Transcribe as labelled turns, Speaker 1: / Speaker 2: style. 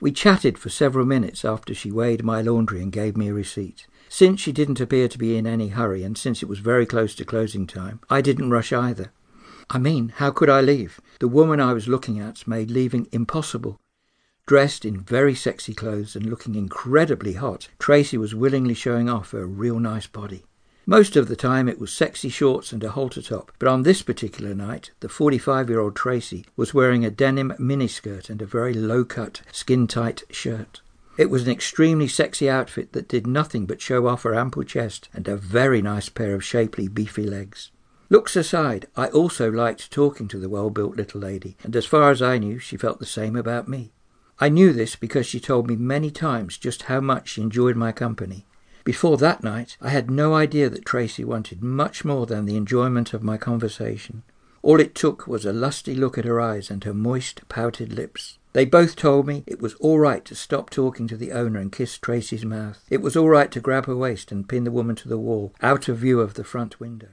Speaker 1: We chatted for several minutes after she weighed my laundry and gave me a receipt. Since she didn't appear to be in any hurry, and since it was very close to closing time, I didn't rush either. I mean, how could I leave? The woman I was looking at made leaving impossible. Dressed in very sexy clothes and looking incredibly hot, Tracy was willingly showing off her real nice body. Most of the time it was sexy shorts and a halter top, but on this particular night the 45-year-old Tracy was wearing a denim miniskirt and a very low-cut, skin-tight shirt. It was an extremely sexy outfit that did nothing but show off her ample chest and a very nice pair of shapely, beefy legs. Looks aside, I also liked talking to the well-built little lady, and as far as I knew, she felt the same about me. I knew this because she told me many times just how much she enjoyed my company. Before that night, I had no idea that Tracy wanted much more than the enjoyment of my conversation. All it took was a lusty look at her eyes and her moist, pouted lips. They both told me it was all right to stop talking to the owner and kiss Tracy's mouth. It was all right to grab her waist and pin the woman to the wall, out of view of the front window.